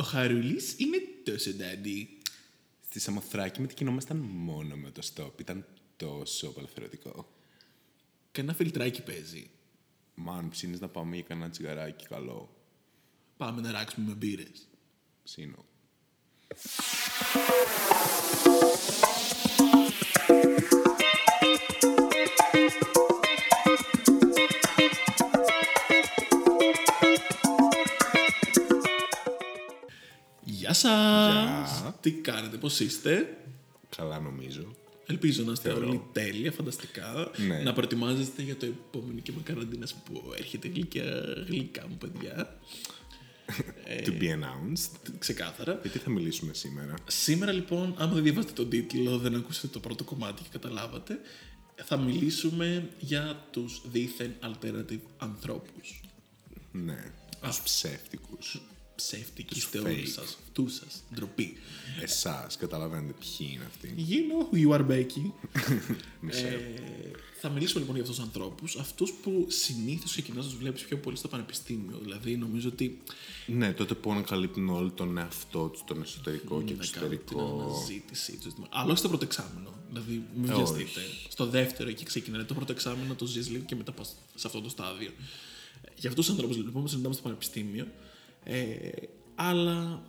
Ο Χαρούλης είναι τόσο ντάντι. Στη Σαμοθράκη μετακινόμασταν μόνο με το stop. Ήταν τόσο απελευθερωτικό. Κανένα φιλτράκι παίζει. Μαν, ψήνεις να πάμε για κανένα τσιγαράκι καλό. Πάμε να ράξουμε με μπύρες. Ψήνω. Γεια σας! Γεια. Τι κάνετε, πώς είστε; Καλά νομίζω. Ελπίζω να είστε Θεωρώ. όλοι τέλεια, φανταστικά. Ναι. Να προετοιμάζεστε για το επόμενο κύμα καραντίνας που έρχεται γλυκιά, γλυκά μου παιδιά. Ε. To be announced. Ξεκάθαρα. Γιατί θα μιλήσουμε σήμερα; Σήμερα λοιπόν, άμα δεν διαβάσετε τον τίτλο, δεν ακούσατε το πρώτο κομμάτι και καταλάβατε, θα μιλήσουμε για τους δίθεν alternative ανθρώπους. Ναι. Τους ψεύτικους. Ψεύτικοι Τους είστε όλοι fake. σας, αυτού σας, ντροπή. Εσάς, καταλαβαίνετε ποιοι είναι αυτοί. You know who you are, Becky. Μισελ. Ε, θα μιλήσουμε λοιπόν για αυτούς τους ανθρώπους, αυτούς που συνήθως ξεκινάς να τους βλέπεις πιο πολύ στο πανεπιστήμιο. Δηλαδή, νομίζω ότι. Ναι, τότε που ανακαλύπτουν όλοι τον εαυτό τους, τον εσωτερικό και να κάνουν την εξωτερικό. αναζήτησή τους. Αλλά όχι στο πρώτο εξάμεινο. Δηλαδή, μην Ε, βιαστείτε. Στο δεύτερο εκεί ξεκινάει. Το πρώτο εξάμεινο το ζεις λίγο και μετά πας σε αυτό το στάδιο. Για αυτούς τους ανθρώπους λοιπόν που συναντάμε στο πανεπιστήμιο, ε, αλλά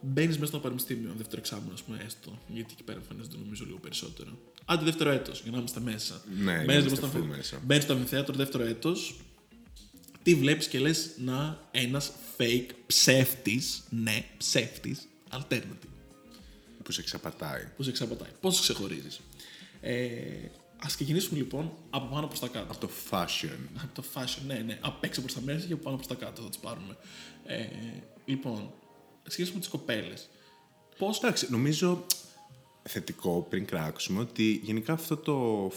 μπαίνεις μέσα στο πανεπιστήμιο, δεύτερο εξάμεινο, ας πούμε, έστω. Γιατί εκεί πέρα εμφανίζονται νομίζω λίγο περισσότερο. Άντε δεύτερο έτος, για να είμαστε μέσα. Ναι, Μπαίνεις είμαστε λοιπόν full στο, μέσα. Μπαίνεις στο αμφιθέατρο δεύτερο έτος, τι βλέπεις και λες να ένας fake ψεύτης, ναι, ψεύτης, alternative Που σε εξαπατάει. που σε εξαπατάει. Πώς σε ξεχωρίζεις. Ε, Α ξεκινήσουμε λοιπόν από πάνω προς τα κάτω. Από το fashion. Από το fashion, ναι, ναι. Απ' έξω προς τα μέσα και από πάνω προς τα κάτω θα τις πάρουμε. Ε, λοιπόν, α ξεκινήσουμε με τις κοπέλες. Πώ. Εντάξει, νομίζω θετικό πριν κράξουμε ότι γενικά αυτό το,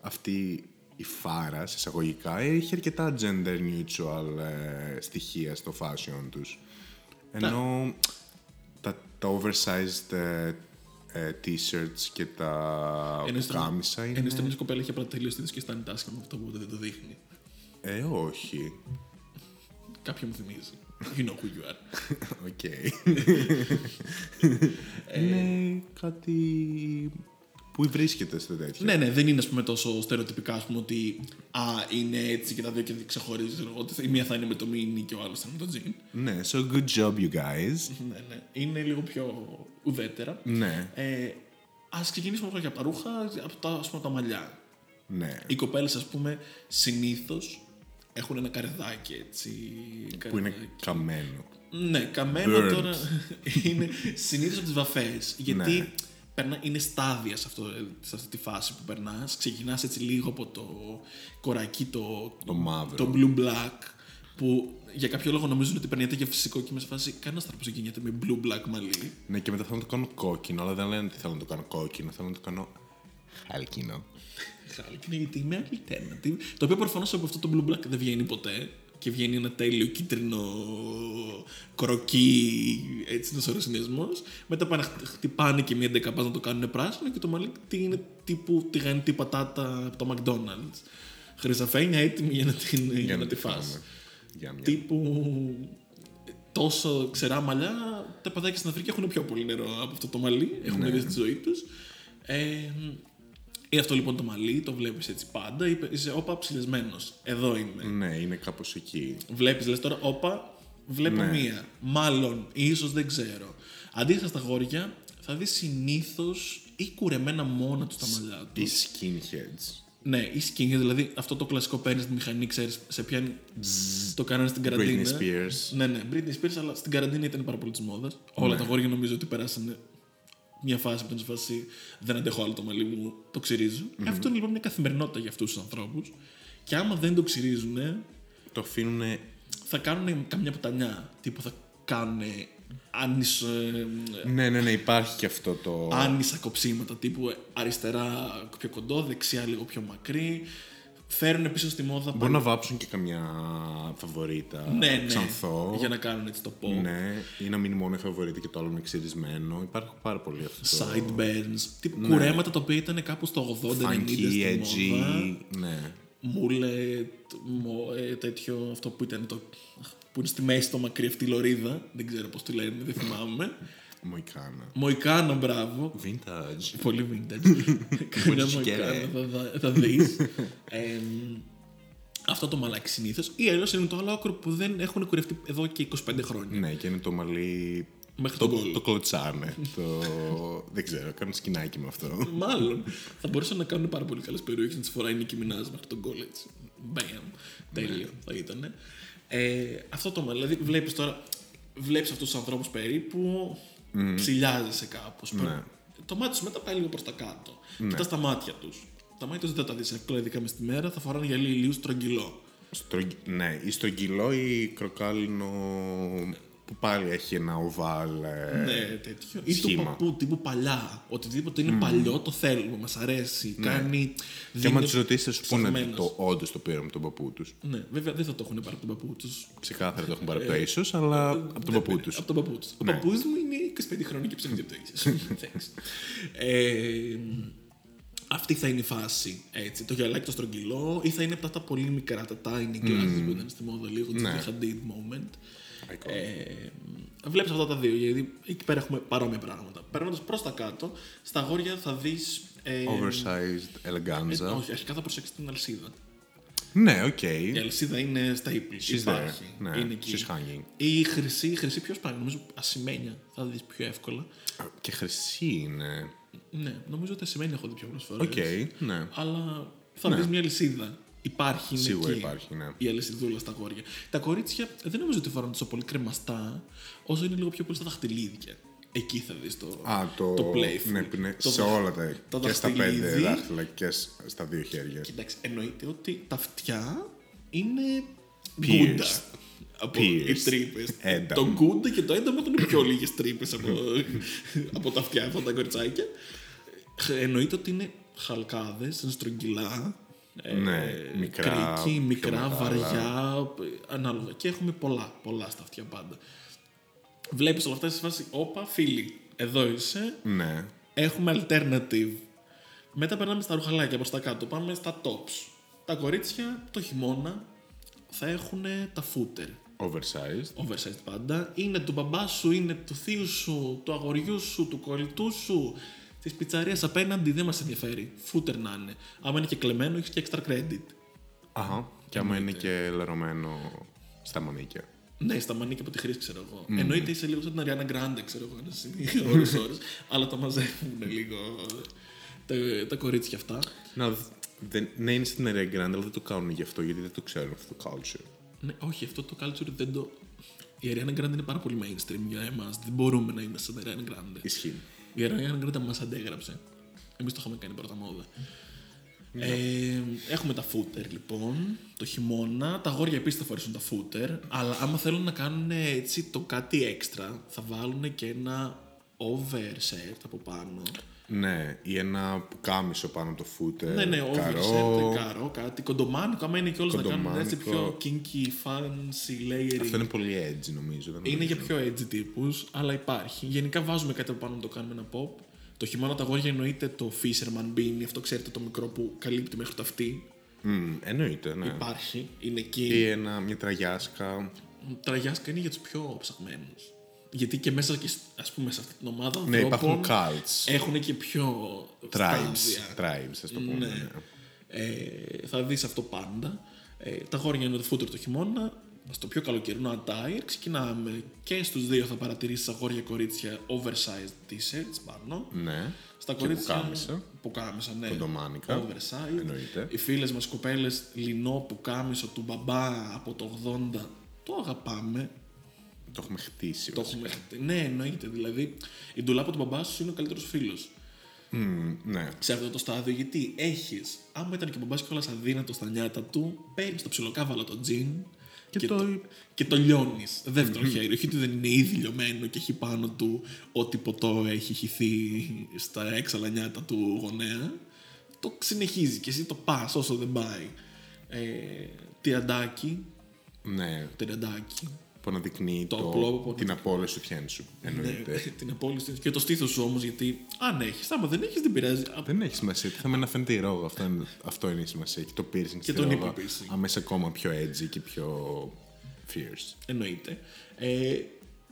αυτή η φάρας, σε εισαγωγικά, έχει αρκετά gender neutral ε, στοιχεία στο fashion τους. Ενώ τα, τα oversized ε, ε, t-shirts και τα πουκάμισα είναι... Ενώ στην κοπέλα έχει απλά τελείω και αισθάνεται άσχημα με αυτό που δεν το δείχνει. Ε, όχι. Κάποιο μου θυμίζει. You know who you are. Οκ. Είναι κάτι που βρίσκεται στο τέτοιο. ναι, ναι, δεν είναι ας πούμε, τόσο στερεοτυπικά ας πούμε, ότι α, είναι έτσι και τα δύο και ξεχωρίζεις. ξέρω εγώ, Ότι η μία θα είναι με το μίνι και ο άλλος θα είναι με το τζιν. Ναι, so good job you guys. Ναι, ναι. Είναι λίγο πιο ουδέτερα. ναι, Ε, Α ξεκινήσουμε πρώτα από τα ρούχα, από τα, ας πούμε, τα μαλλιά. ναι. Οι κοπέλες, ας πούμε, συνήθως έχουν ένα καρεδάκι έτσι. Που είναι καρεδάκι. καμένο. Ναι, καμένο Burnt. τώρα είναι συνήθως από τις βαφές. Γιατί Ναι. περνά, είναι στάδια σε, αυτό, σε αυτή τη φάση που περνάς. Ξεκινάς έτσι λίγο από το κορακί, το, Το μαύρο. το blue black. Που για κάποιο λόγο νομίζουν ότι περνιέται για φυσικό και είμαι σε φάση κανένα άνθρωπο δεν κινείται με blue black μαλλί. Ναι, και μετά θέλω να το κάνω κόκκινο, αλλά δεν λένε ότι θέλω να το κάνω κόκκινο, θέλω να το κάνω χάλκινο. Χάλκινο γιατί είμαι alternative. Το οποίο προφανώς από αυτό το blue black δεν βγαίνει ποτέ. Και βγαίνει ένα τέλειο κίτρινο κροκί, έτσι είναι ο συνδυασμό. Μετά πάνε χτ- χτυπάνε και μία δεκαπά να το κάνουν πράσινο και το μαλλί τι είναι τύπου τηγανιτή πατάτα από το McDonald's. Χρυσαφένια έτοιμη για να, την, για να τη φας. φάμε. Για μια. Τύπου τόσο ξερά μαλλιά, τα παιδάκια στην Αφρική έχουν πιο πολύ νερό από αυτό το μαλλί. Έχουν Ναι. δει στη ζωή τους. Ε, είναι αυτό λοιπόν το μαλλί, το βλέπεις έτσι πάντα. Είπε, Είσαι όπα ψηλεσμένο. Εδώ είμαι. Ναι, είναι κάπως εκεί. Βλέπεις, λες τώρα, όπα, βλέπω Ναι. μία. Μάλλον, ίσως δεν ξέρω. Αντίθετα στα γόρια, θα δεις συνήθως ή κουρεμένα μόνα τους τα μαλλιά τους. Οι skinheads. Ναι, ή skinhead, δηλαδή αυτό το κλασικό παίρνει τη μηχανή, ξέρεις, σε πιάνει. Το κάνανε στην καραντίνα. Britney Spears. Ναι, ναι, Britney Spears, αλλά στην καραντίνα ήταν πάρα πολύ της μόδας. Όλα Ναι. τα γόρια νομίζω ότι περάσανε μια φάση που ήταν σε φάση δεν αντέχω άλλο το μαλλί μου, το ξυριζω Αυτό είναι λοιπόν μια καθημερινότητα για αυτούς τους ανθρώπους. Και άμα δεν το ξυρίζουν, Το αφήνουν θα κάνουν καμιά πουτανιά. Τύπου θα κάνουν άνισο, Ναι, ναι, ναι, υπάρχει και αυτό το. άνισα κοψίματα τύπου αριστερά πιο κοντό, δεξιά λίγο πιο μακρύ. Φέρουν πίσω στη μόδα Μπορεί να βάψουν και καμιά φαβορίτα ναι, ναι, ξανθό. για να κάνουν έτσι το pop. Ναι, ή να μείνει μόνο η φαβορίτα και το άλλο είναι ξυρισμένο. Υπάρχουν πάρα πολύ αυτό. το Sideburns, τύπου κουρέματα τα οποία ήταν κάπου στο 80-90 Ναι. Funky, στη edgy. μόδα. Ναι. Μούλετ, μο- ε, τέτοιο, αυτό που ήταν το... αχ, που είναι στη μέση το μακρύ αυτή λωρίδα. Δεν ξέρω πώς τη λένε, δεν θυμάμαι. Μοϊκάνα. Μοϊκάνα, μπράβο. Vintage. Πολύ vintage. Καμιά Σκερέ. Μοϊκάνα θα, θα, θα δεις. αυτό το μαλάκι συνήθως. Ή αλλιώς είναι το άλλο άκρο που δεν έχουν κουρευτεί εδώ και 25 χρόνια. Ναι, και είναι το μαλλί. Μέχρι Το, τον κόλλο. το κλωτσάνε. το... Δεν ξέρω, κάνουν σκηνάκι με αυτό. Μάλλον. θα μπορούσαν να κάνουν πάρα πολύ καλές περιοχές να τις φοράει η Νίκη Μινάζ μέχρι τον κόλλο έτσι. Μπαμ. Τέλειο θα ήταν. Ε, αυτό το μαλλί. Δηλαδή βλέπεις τώρα. Βλέπεις αυτούς τους ανθρώπους περίπου. Ψηλιάζεσαι κάπως. Ναι. Το μάτι σου μετά πάει λίγο προς τα κάτω. Κοιτάς τα μάτια τους. Τα μάτια τους δεν τα δεις εύκολα, ειδικά μες στη μέρα. Θα φοράνε γυαλί ηλίου στρογγυλό. Στρογγ- Ναι, ή στρογγυλό ή κροκάλινο που πάλι έχει ένα οβάλ. ε, Ναι, τέτοιο. Ή το σχήμα. παππού τύπου παλιά. Οτιδήποτε είναι παλιό το θέλουμε, μας αρέσει. Κάνει. Και άμα δίνει τους ρωτήσεις, θα σου πούνε ότι ψαγμένος. το όντως το πήραμε από τον παππού τους. Ναι, βέβαια δεν θα το έχουν πάρει από τον παππού τους. Ξεκάθαρα το έχουν πάρει από το ίσω, αλλά από τον παππού τους. Από τον παππού τους. Ο Ναι. παππούς μου είναι 25 χρόνια και ψάχνει από το ίσως. Thanks. ε, αυτή θα είναι η φάση. Έτσι. Το γυαλάκι το στρογγυλό ή θα είναι από τα πολύ μικρά, τα tiny glasses που ήταν στη μόδα λίγο, το Ναι. Hadid moment. Ε, Βλέπεις αυτά τα δύο, γιατί εκεί πέρα έχουμε παρόμοια πράγματα. Περνώντας προς τα κάτω, στα αγόρια θα δεις. Ε, Oversized eleganza. όχι, αρχικά θα προσέξεις την αλυσίδα. Ναι, οκ. Η αλυσίδα είναι στα ύπη. She's Υπάρχει. there. Ναι, είναι εκεί. she's hanging. Η χρυσή, η χρυσή πιο σπάνια, νομίζω ασημένια θα δεις πιο εύκολα. Και χρυσή είναι. Ναι, νομίζω ότι ασημένια έχω δει πιο προσφορέ. Οκ, ναι. Αλλά θα δεις μια αλυσίδα. Υπάρχει, είναι Σίγουρα εκεί. υπάρχει, ναι. Η αλυσιδούλα στα αγόρια. Τα κορίτσια δεν νομίζω ότι φοράνε τόσο πολύ κρεμαστά, όσο είναι λίγο πιο πολύ στα δαχτυλίδια. Εκεί θα δεις το, Α, το, το playful. Ναι, που είναι Το σε δαχ- όλα τα. το και στα δαχτυλίδι. πέντε δάχτυλα και σ- στα δύο χέρια. Κοιτάξτε, εννοείται ότι τα αυτιά είναι Pierced. γκούντα. Από Pierced. οι τρύπες. Ένταμ. Το γκούντα και το ένταμ έχουν πιο λίγες τρύπες από, από τα αυτιά αυτά τα κοριτσάκια. Ε, Εννοείται ότι είναι χαλκάδες, είναι στρογγυλά. Ε, Ναι, μικρά, Κρίκοι, πιο μικρά, μεγάλα. βαριά, ε, ανάλογα. Και έχουμε πολλά, πολλά στα αυτιά πάντα. Βλέπεις όλα αυτά σε φάση, όπα, φίλοι, εδώ είσαι, Ναι. Έχουμε alternative. Μετά περνάμε στα ρουχαλάκια προς τα κάτω. Πάμε στα tops. Τα κορίτσια το χειμώνα θα έχουν τα footer. Oversized. Oversized πάντα. Είναι του μπαμπά σου, είναι του θείου σου, του αγοριού σου, του κολλητού σου. Της πιτσαρίας απέναντι δεν μας ενδιαφέρει. Footer να είναι. Άμα είναι και κλεμμένο, έχεις και extra credit. Αχα. Και άμα είναι και λερωμένο στα μανίκια. Ναι, στα μανίκια από τη χρήση, ξέρω εγώ. Εννοείται είσαι λίγο σαν την Ariana Grande, ξέρω εγώ, ένας ώρες ώρες. αλλά τα μαζεύουν λίγο τα, τα κορίτσια αυτά. Να, δ- δεν, ναι, είναι στην Ariana Grande, αλλά δεν το κάνουν γι' αυτό, γιατί δεν το ξέρουν αυτό το culture. Ναι, όχι, αυτό το culture δεν το. Η Ariana Grande είναι πάρα πολύ mainstream για εμάς. Δεν μπορούμε να είμαστε σαν Ariana Grande. Ισχύει. Η Ariana Grande μας αντέγραψε. Εμείς το είχαμε κάνει πρώτα μόδα. Ε, έχουμε τα footer λοιπόν, το χειμώνα. Τα αγόρια επίσης θα φορέσουν τα footer. Αλλά άμα θέλουν να κάνουν έτσι το κάτι έξτρα, θα βάλουν και ένα oversight από πάνω. Ναι, ή ένα πουκάμισο πάνω από το footer. Ναι, ναι, καρό. oversight, καρό, κάτι. Κοντομάνικο, άμα είναι κιόλας να κάνουν έτσι πιο Κοντομάνικο. kinky, fancy layering. Αυτό είναι πολύ edgy νομίζω. Δεν Είναι νομίζω. για πιο edgy τύπους, αλλά υπάρχει. Γενικά βάζουμε κάτι από πάνω να το κάνουμε ένα pop. Το χειμώνα τα αγόρια εννοείται το Fisherman Beanie, αυτό ξέρετε το μικρό που καλύπτει μέχρι το αυτή. Μμ, εννοείται, ναι. Υπάρχει, είναι Ή εκεί. ένα, μια τραγιάσκα. Τραγιάσκα είναι για τους πιο ψαγμένους. Γιατί και μέσα και, σ- ας πούμε, σε αυτή την ομάδα Ναι, υπάρχουν ανθρώπων cults. έχουν και πιο Tribes. στάδια. Tribes, ας το πούμε. Ναι. ναι. Ε, θα δεις αυτό πάντα. Ε, τα αγόρια είναι το φούτερ το χειμώνα. Στο πιο καλοκαιρινό attire ξεκινάμε και στους δύο θα παρατηρήσεις αγόρια κορίτσια oversized t-shirts πάνω. Ναι. Στα Και κορίτσια. πουκάμισα. Πουκάμισα, ναι. Κοντομάνικα. Oversized. Εννοείται. Οι φίλες μας κοπέλες λινό πουκάμισο του μπαμπά από το 80. Το αγαπάμε. Το έχουμε χτίσει. Το βασικά. έχουμε χτυπήσει. Ναι, εννοείται. Δηλαδή, η ντουλάπα του μπαμπά σου είναι ο καλύτερος φίλος. Μμ, ναι. Σε αυτό το στάδιο, γιατί έχεις, άμα ήταν και ο μπαμπάς κιόλας αδύνατος στα νιάτα του, παίρνεις το ψιλοκάβαλο το τζιν Και το- και το λιώνεις. Δεύτερο χέρι. Όχι ότι δεν είναι ήδη λιωμένο και έχει πάνω του ό,τι ποτό έχει χυθεί στα έξαλα νιάτα του γονέα. Το συνεχίζει και εσύ το πας όσο δεν πάει. Ε, τυραντάκι. Ναι. Τυραντάκι. Που αναδεικνύει Το το, απλό που- την απόλυση του τιέν σου. Εννοείται. Ναι, την απόλυση και το στήθος σου όμως, γιατί αν έχεις, άμα δεν έχεις, δεν πειράζει. Α, Δεν έχει σημασία. Τι θα με να φαίνεται η ρόγα. Αυτό είναι, αυτό είναι η σημασία. Και το piercing Και στη το ρόγα. nipple piercing. Αμέσω ακόμα πιο edgy και πιο Fierce. Εννοείται. Ε,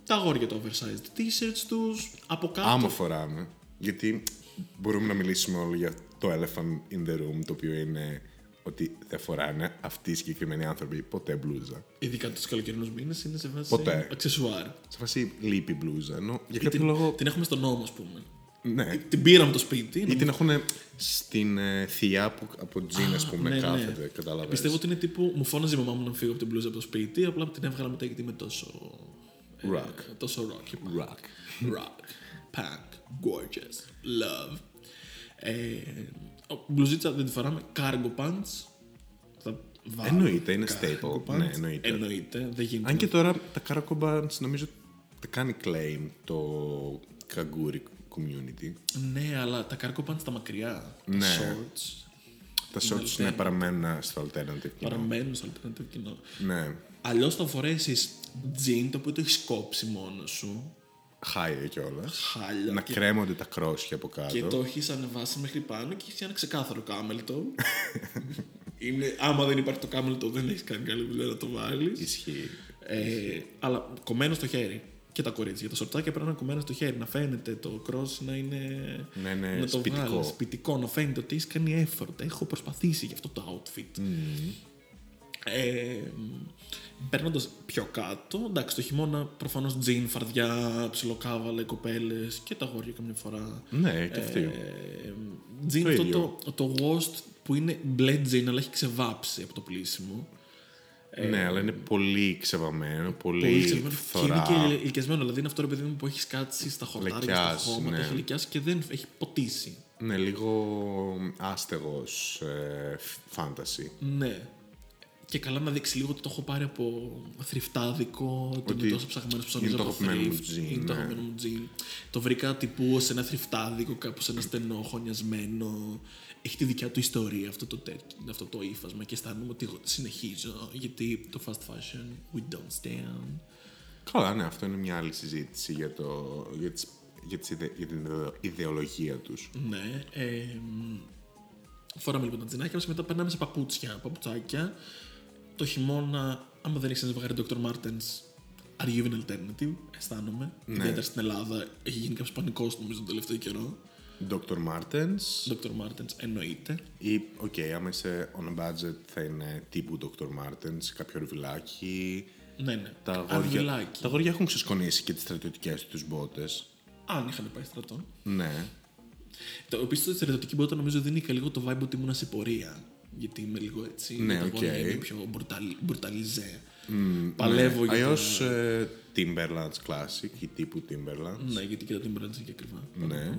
τα αγόρια τα oversized t-shirts τους, από κάτω. Άμα φοράμε. Γιατί μπορούμε να μιλήσουμε όλοι για το elephant in the room, το οποίο είναι ότι δεν φοράνε αυτοί οι συγκεκριμένοι άνθρωποι ποτέ μπλούζα. Ειδικά τους καλοκαιρινούς μήνες είναι σε βάση Ποτέ. αξεσουάρ. Σε φάση λείπει μπλούζα. Ενώ για κάποιο Την, λόγο. την έχουμε στον νόμο, ας πούμε. Ναι. Την πήραμε το σπίτι. Ή την έχουν στην ε, θεία που από τζιν, α πούμε, ναι, ναι. κάθεται. Κατάλαβες. Πιστεύω ότι είναι τύπου. Μου φώναζε η μαμά μου να φύγω από την μπλούζα από το σπίτι, απλά την έβγαλα μετά γιατί είμαι τόσο. ε, Rock. τόσο rock. Rock. Rock. Punk. Gorgeous. Love. Ε, ο- μπλουζίτσα δεν τη φοράμε. Cargo pants. Θα βάλω Εννοείται, είναι cargo staple. pants. Ναι, εννοείται. Εννοείται. Δεν γίνεται. Αν και τώρα τα Cargo Bands νομίζω τα κάνει claim το καγκούρι community. Ναι, αλλά τα cargo pants τα μακριά. Τα Ναι. shorts. Τα shorts ναι, παραμένουν στο alternative κοινό. Παραμένουν στο alternative κοινό. Ναι. Αλλιώς θα φορέσεις jean το οποίο το έχεις κόψει μόνος σου. Χάλια κιόλας. Χάλια. Να και, κρέμονται τα κρόσια από κάτω. και το έχει ανεβάσει μέχρι πάνω και έχει ένα ξεκάθαρο κάμελτο. Είναι, άμα δεν υπάρχει το κάμελτο, δεν έχεις κάνει καλή δουλειά να το βάλεις. Ισχύει. Ε, αλλά κομμένο στο χέρι. Και τα κορίτσια. Τα σορτάκια πρέπει να είναι κομμένα στο χέρι. Να φαίνεται το cross να είναι. Να είναι να το σπιτικό. βγάλεις, σπιτικό. Να φαίνεται ότι έχει κάνει effort. Έχω προσπαθήσει για αυτό το outfit. Ε, Παίρνοντα πιο κάτω, εντάξει, το χειμώνα προφανώς τζιν, φαρδιά, ψιλοκάβαλα, οι κοπέλες και τα αγόρια καμιά φορά. Ναι, και αυτή. Ε, τζιν Το αυτό ίδιο. το, το washed που είναι μπλε τζιν, αλλά έχει ξεβάψει από το πλήσιμο. ναι, αλλά είναι πολύ ξεβαμένο, πολύ, Πολύ ξεβάψει. Και φθορά. είναι και ηλικιασμένο. Δηλαδή είναι αυτό ρε παιδί μου που έχει κάτσει στα χορτάρια, στα Λεκιάσει, χώματα, ναι. έχει λικιάσει και δεν έχει ποτίσει. Ναι, λίγο άστεγος ε, φάνταση. Ναι. Και καλά να δείξει λίγο ότι το έχω πάρει από θρυφτάδικο, ότι Ότι είναι τόσο ψαγμένος που είναι νομίζω το από αγαπημένο μου thrift, τζιν, Είναι το ναι. αγαπημένο μου τζιν. Το βρήκα τύπου σε ένα θρυφτάδικο, κάπου σε ένα στενό, χωνιασμένο. Έχει τη δικιά του ιστορία αυτό το, τέτοιο, αυτό το ύφασμα και αισθάνομαι ότι εγώ συνεχίζω γιατί το fast fashion we don't stand. Καλά, ναι, αυτό είναι μια άλλη συζήτηση για, το, για, τις, για, τις ιδε- για την ιδε- ιδεολογία τους. Ναι. Ε, μ, φοράμε λοιπόν τα τζινάκια μας, μετά περνάμε σε παπούτσια, παπουτσάκια. Το χειμώνα, άμα δεν έχεις ένα ζευγάρι Dr. Martens, are you an alternative, αισθάνομαι. Ναι. Ιδιαίτερα στην Ελλάδα έχει γίνει κάποιος πανικός νομίζω τον τελευταίο καιρό. Dr. Martens Dr. Martens εννοείται. ή, οκ, άμα είσαι on a budget θα είναι τύπου Dr. Martens, κάποιο ρουβιλάκι. Ναι, ναι. Τα αγόρια, Αρβυλάκι. τα αγόρια έχουν ξεσκονίσει και τις στρατιωτικές τους μπότες. Αν είχαν πάει στρατό. Ναι. Το επίσης το στρατιωτική μπότα νομίζω δίνει και λίγο το vibe ότι ήμουν σε πορεία. Γιατί είμαι λίγο έτσι. Ναι, τα αγόρια οκ. είναι πιο μπουρταλ- μπουρταλιζέ. Παλεύω για Αλλιώς το- ε, Timberlands Classic ή τύπου Timberlands. Ναι, γιατί και τα Timberlands είναι και ακριβά. Ναι.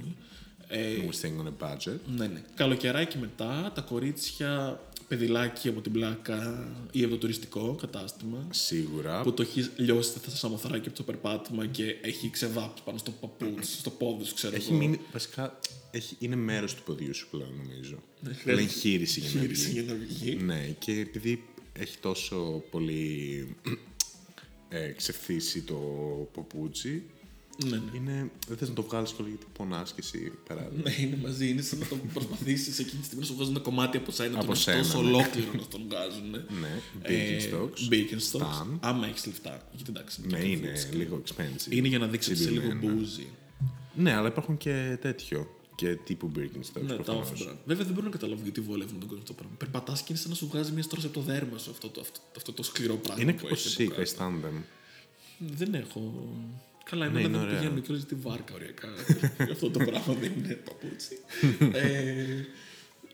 Ε, We're staying on a budget. Ναι, ναι. Καλοκαιράκι μετά, τα κορίτσια, παιδιλάκι από την πλάκα ή από το τουριστικό κατάστημα. Σίγουρα. Που το έχει λιώσει στα σαμοθράκια από το περπάτημα και έχει ξεβάψει πάνω στο παπούτσι, στο πόδι σου, ξέρω Έχει εγώ. μείνει, βασικά, έχει, είναι μέρος του ποδιού σου πλέον, νομίζω. Ναι, Είναι χρειάζεται εγχείρηση για να Γύρισε βγει. για να βγει. Ναι, και επειδή έχει τόσο πολύ ε, ξεφθύσει το παπούτσι, Ναι, ναι. είναι, δεν θες να το βγάλεις κιόλας γιατί πονάς και εσύ πέρα. Ναι, είναι μαζί. Είναι σαν να το προσπαθήσεις εκείνη τη στιγμή να σου βγάζουν ένα κομμάτι από σένα. Από τον σένα, τόσο ναι. ολόκληρο να τον βγάζουν. Ναι, Ε, Birkenstocks. Birkenstocks. Stan. Άμα έχεις λεφτά. Γιατί εντάξει. Ναι, και είναι ακριβώς. λίγο expensive. Είναι για να δείξεις ότι είσαι λίγο Συντημένα. μπούζι. Ναι, αλλά υπάρχουν και τέτοιο. Και τύπου Birkenstocks Ναι, τα προφανώς. off-brand. Βέβαια δεν μπορώ να καταλάβω γιατί βολεύουν τον κόσμο αυτό το πράγμα. Περπατάς και είναι σαν να σου βγάζει μια στρώση από το δέρμα σου αυτό το, αυτό, αυτό το σκληρό πράγμα. Είναι που κάπως έχει από sick, I κάτω. stand them. Δεν έχω. Καλά, Ναι, εμένα είναι δεν ωραία. πηγαίνω και όλη τη βάρκα ωριακά. αυτό το πράγμα δεν είναι παπούτσι. ε,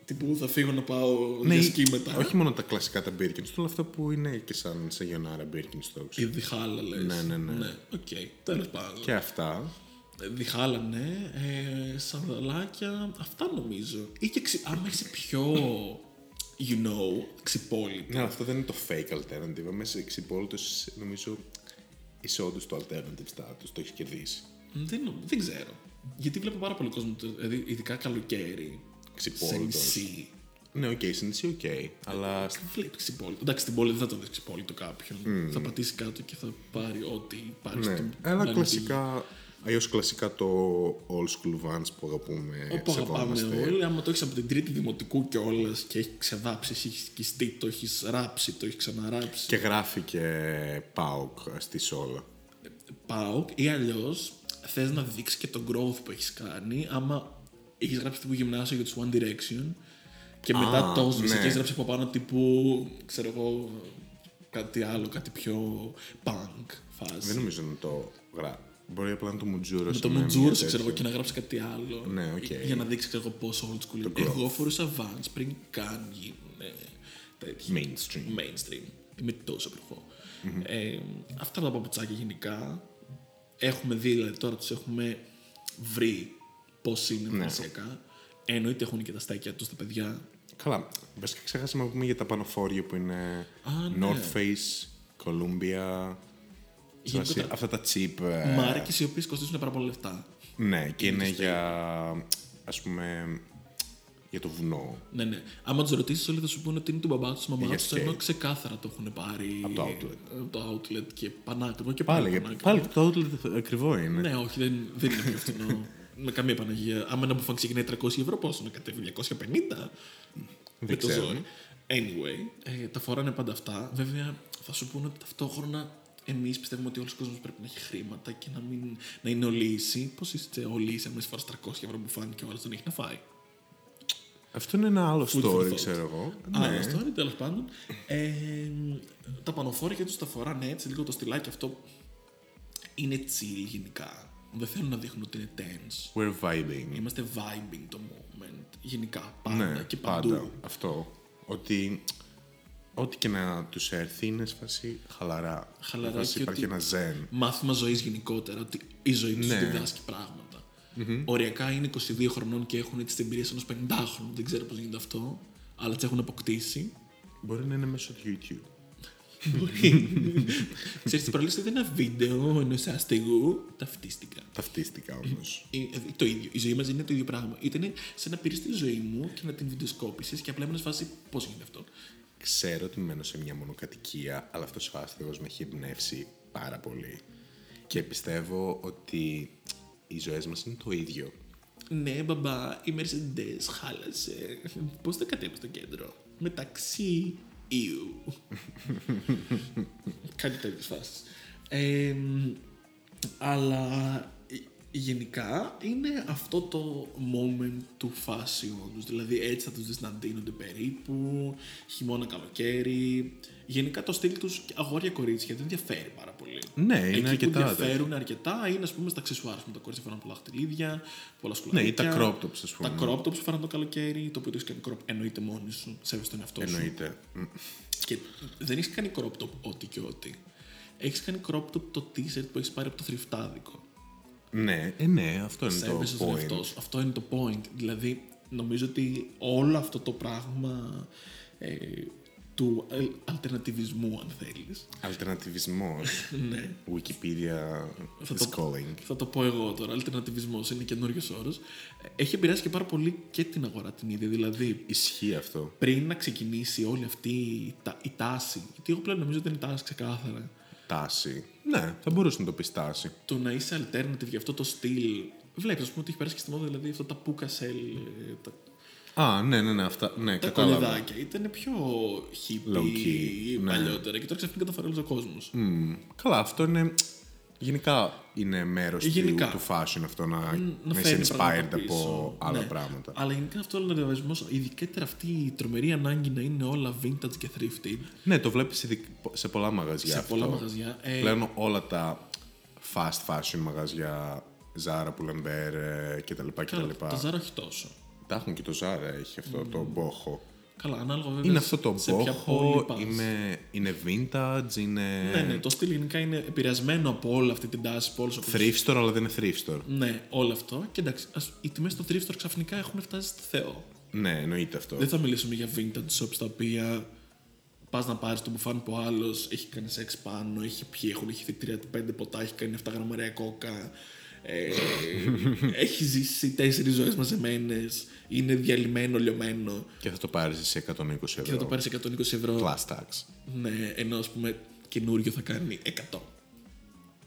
τύπου θα φύγω να πάω Ναι, για σκι μετά. όχι μόνο τα κλασικά τα Birkenstocks, αλλά αυτά που είναι και σαν σε γιονάρα Birkenstocks. Η διχάλα λες. Ναι, ναι, ναι. Ναι, οκ. Τέλος πάντων. Και αυτά. Ε, Διχάλα, ναι. Ε, σανδαλάκια, αυτά νομίζω. Ή και ξυ... άμα είσαι πιο, you know, ξυπόλυτος. Ναι, αλλά αυτό δεν είναι το fake alternative. Άμα είσαι εξυπόλυτος, νομίζω είσαι όντως το alternative status. Το έχεις κερδίσει. Δεν, νο- δεν ξέρω. Γιατί βλέπω πάρα πολύ κόσμο, το- δηλαδή ειδικά καλοκαίρι. Ξυπόλυτος. Σε νησί. Ναι, οκ, στην νησί οκ. Αλλά Βλέπει ξυπόλυτο. Εντάξει, στην πόλη δεν θα τον δεις ξυπόλυτο κάποιον. Θα πατήσει κάτω και θα πάρει ό,τι πάρεις ναι. στο Αλλά μάτι. κλασικά Αλλιώς κλασικά το old school Vans που αγαπούμε. Όπου αγαπάμε σεβόμαστε. όλοι, άμα το έχεις από την τρίτη δημοτικού κιόλας και έχει ξεβάψει, έχει σκιστεί, το έχεις ράψει, το έχεις ξαναράψει. Και γράφει και ΠΑΟΚ στη σόλα. ΠΑΟΚ ή αλλιώς θες να δείξεις και τον growth που έχεις κάνει. Άμα έχεις γράψει τύπου γυμνάσιο για τους One Direction και μετά το ναι. ναι. και έχεις γράψει από πάνω τύπου, ξέρω εγώ, κάτι άλλο, κάτι πιο punk φάση. Δεν νομίζω να το γράφει. Μπορεί απλά να το μουτζούρωσε. με το με μια μουτζούρ, τέτοια. ξέρω εγώ, και να γράψει κάτι άλλο. Ναι, οκ. Για να δείξει, ξέρω εγώ, πόσο old school είναι. Εγώ φορούσα Vans πριν καν γίνουν τέτοια. Mainstream. mainstream. Είμαι τόσο προχώ. Ε, αυτά τα παπουτσάκια γενικά έχουμε δει, δηλαδή τώρα τους έχουμε βρει πώς είναι Ναι. εμφανισιακά. Εννοείται έχουν και τα στέκια τους τα παιδιά. Καλά. Βασικά ξέχασαμε να πούμε για τα πανοφόρια που είναι Α, ναι. North Face, Columbia. Γενικότερα- βάση- Αυτά τα cheap. ε, Μάρκες οι οποίες κοστίζουν πάρα πολλά λεφτά. Ναι, και είναι για. ας πούμε. για το βουνό. Ναι, ναι. Άμα τους ρωτήσεις, όλοι θα σου πούνε ότι είναι του μπαμπά τους, μαμάς Για τους, skate. ενώ ξεκάθαρα το έχουν πάρει Από το outlet. από το outlet και πανάκριβο και Πάλι, πάλι. για- πανάκριβο. πάλι το outlet ακριβό είναι. Ναι, όχι, δεν, δεν είναι πιο φθηνό. Με καμία Παναγία. Άμα ένα μπουφάν ξεκινάει 300 ευρώ, πόσο να κατέβει 250. με το ξέρω. ζόρι. Anyway, ε, τα φοράνε πάντα αυτά. Βέβαια, θα σου πούνε ότι ταυτόχρονα εμείς πιστεύουμε ότι όλος ο κόσμος πρέπει να έχει χρήματα και να, μην, να είναι ο λύση. Πώς είστε ο λύση, αν με φορά 300 ευρώ μπουφάν και ο άλλος δεν έχει να φάει. Αυτό είναι ένα άλλο Food for story, thought. ξέρω εγώ. Άλλο Ναι. story, τέλος πάντων. Ε, τα πανοφόρια τους τα φοράνε έτσι, λίγο το στυλάκι αυτό είναι chill γενικά. Δεν θέλουν να δείχνουν ότι είναι tense. We're vibing. Είμαστε vibing το moment. Γενικά, πάντα Ναι, και παντού. πάντα. Αυτό. Ότι ό,τι και να τους έρθει είναι σε φάση χαλαρά. Χαλαρά Φάση και υπάρχει ότι- ένα ζεν. Μάθημα ζωής γενικότερα, ότι η ζωή τους Ναι. διδάσκει πράγματα. Οριακά είναι 22 χρονών και έχουν τις εμπειρίες ενός 50χρονου. Δεν ξέρω πώς γίνεται αυτό, αλλά τις έχουν αποκτήσει. Μπορεί να είναι μέσω του YouTube. Ξέρεις, την προάλληση είδα ένα βίντεο ενό αστεγού. Ταυτίστηκα. Ταυτίστηκα όμως. Ε, ε, Το ίδιο. Η ζωή μα είναι το ίδιο πράγμα. Ήταν σαν να πήρες τη ζωή μου και να την βιντεοσκόπησες και απλά έμενε φάση πώς γίνεται αυτό; Ξέρω ότι μένω σε μια μονοκατοικία, αλλά αυτός ο άστεγος με έχει εμπνεύσει πάρα πολύ. Και πιστεύω ότι οι ζωές μας είναι το ίδιο. Ναι, μπαμπά, η Mercedes χάλασε. Πώς θα κατέβει στο κέντρο; Μεταξύ Ιου. Κάτι τέτοιες φάσεις. Ε, αλλά ε, γενικά είναι αυτό το moment του fashion τους. Δηλαδή έτσι θα τους δεις να ντύνονται περίπου, χειμώνα καλοκαίρι. Γενικά το στυλ τους αγόρια-κορίτσια δεν διαφέρει πάρα πολύ. Ναι, είναι Εκεί αρκετά που διαφέρουν αρκετά είναι ας πούμε στα αξεσουάρ. Που τα κορίτσια φοράνε πολλά χτυλίδια, πολλά Ναι, ή σκουλαρίκια. τα crop tops, ας πούμε. Τα crop tops που φοράνε το καλοκαίρι, το οποίο το έχεις κάνει crop εννοείται μόνοι σου, σέβεσαι τον εαυτό σου. Εννοείται. Μ. Και δεν έχεις κάνει crop top ό,τι και ό,τι. Έχεις κάνει crop top το t-shirt που έχεις πάρει από το θρυφτάδικο. Ναι, ε, ναι, αυτό είναι Σέβεσαι το τον point. εαυτό σου. Αυτό είναι το point. Δηλαδή, νομίζω ότι όλο αυτό το πράγμα ε, του ε, αλτερνατιβισμού, αν θέλεις, Αλτερνατιβισμός. ναι, Wikipedia Θα is το- calling. θα το πω εγώ τώρα, αλτερνατιβισμός είναι καινούριος όρος, ε, έχει επηρεάσει και πάρα πολύ και την αγορά την ίδια. Δηλαδή, Ισχύει αυτό. πριν να ξεκινήσει όλη αυτή η, τα- η τάση, γιατί εγώ πλέον νομίζω ότι είναι τάση ξεκάθαρα, Τάση. Ναι, θα μπορούσε να το πει τάση. το να είσαι alternative για αυτό το στυλ. Βλέπεις, ας πούμε, ότι έχει περάσει και στη μόδα, δηλαδή αυτά τα puka shell, ε, τα, Α, ναι, ναι, ναι, αυτά. Ναι, τα κατάλαβα. κολεδάκια. Ήταν πιο hippie Low key, ναι. παλιότερα και τώρα ξαφνικά τα φοράει όλος ο κόσμος. Μμ, καλά, αυτό είναι. Γενικά είναι μέρος του, Γενικά. του fashion αυτό να, να να είσαι φέρνει inspired πράγματα από πίσω. άλλα Ναι. πράγματα. Αλλά γενικά αυτό ο λαδιαβασμό, ειδικότερα αυτή η τρομερή ανάγκη να είναι όλα vintage και thrifted Ναι, το βλέπεις σε πολλά μαγαζιά. σε αυτό. πολλά μαγαζιά. Ε, Πλέον όλα τα fast fashion μαγαζιά, Zara, Pull&Bear ε, κτλ. καλά, κτλ. τα ζάρα όχι τόσο. Τα έχουν και το Zara, έχει αυτό το boho. Καλά, ανάλογα βέβαια. Είναι αυτό το σε ποια πόλη boho, πας. είναι, είναι vintage, είναι Ναι, ναι, το στυλ γενικά είναι επηρεασμένο από όλη αυτή την τάση, από όλους αυτούς- thrift store, αλλά δεν είναι thrift store. Ναι, όλο αυτό. Και εντάξει, ας, οι τιμές στο thrift store ξαφνικά έχουν φτάσει στη Θεό. Ναι, εννοείται αυτό. Δεν θα μιλήσουμε για vintage shops τα οποία πας να πάρεις τον μπουφάν που άλλος έχει κάνει σεξ πάνω, έχει πιει, έχουν έχει 3-5 ποτά, έχει κάνει 7 γραμμαρία κόκα. Ε, έχει ζήσει τέσσερις ζωές μαζεμένες, είναι διαλυμένο, λιωμένο Και θα το πάρεις σε 120 ευρώ. και θα το πάρεις 120 ευρώ. Plus tax. Ναι, ενώ ας πούμε καινούριο θα κάνει 100.